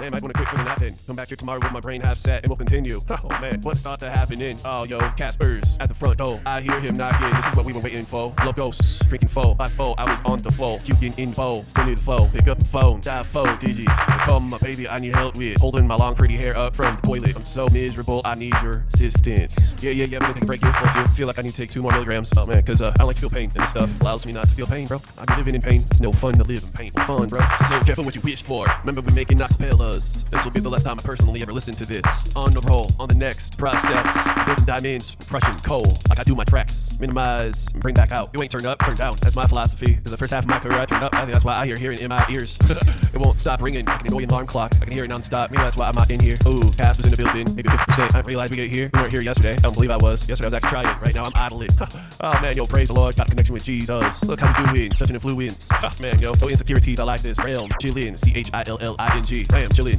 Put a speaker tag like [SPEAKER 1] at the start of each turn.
[SPEAKER 1] Damn, I wanna quit doing that then. Come back here tomorrow with my brain half set and we'll continue. Oh man, what's about to happen in? Oh yo, Casper's at the front door. I hear him knocking. This is what we were waiting for. Locos, drinking full. By four, I was on the floor. Puking in bowl. Still need the flow. Pick up the phone. Dial four digits. Call my baby, I need help with holding my long pretty hair up from the toilet. I'm so miserable, I need your assistance. Yeah, yeah, yeah, I'm gonna take a break here. I feel like I need to take two more milligrams. Oh man, cause uh, I don't like to feel pain and stuff allows me not to feel pain, bro. I be living in pain. It's no fun to live in pain. Fun, bro. So careful what you wish for. Remember we're making acapellas. This will be the last time I personally ever listen to this. On the roll, on the next process. Building diamonds, crushing coal. Like I do my tracks. Minimize, bring back out. You ain't turned up, turn down. That's my philosophy. Cause the first half of my career I turned up. I think that's why I hear hearing in my ears. it won't stop ringing. Like an annoying alarm clock. I can hear it non-stop. Maybe that's why I'm not in here. Ooh, Cass was in the building. Maybe 50%. I realized we get here. We weren't here yesterday. I don't believe I was. Yesterday I was actually trying. Right now I'm idling. oh man, yo, praise the Lord. Got a connection with Jesus. Look how we doing. Such an influence. Oh, man, yo, no insecurities. I like this realm. Chillin. C H I L L I N G. Damn,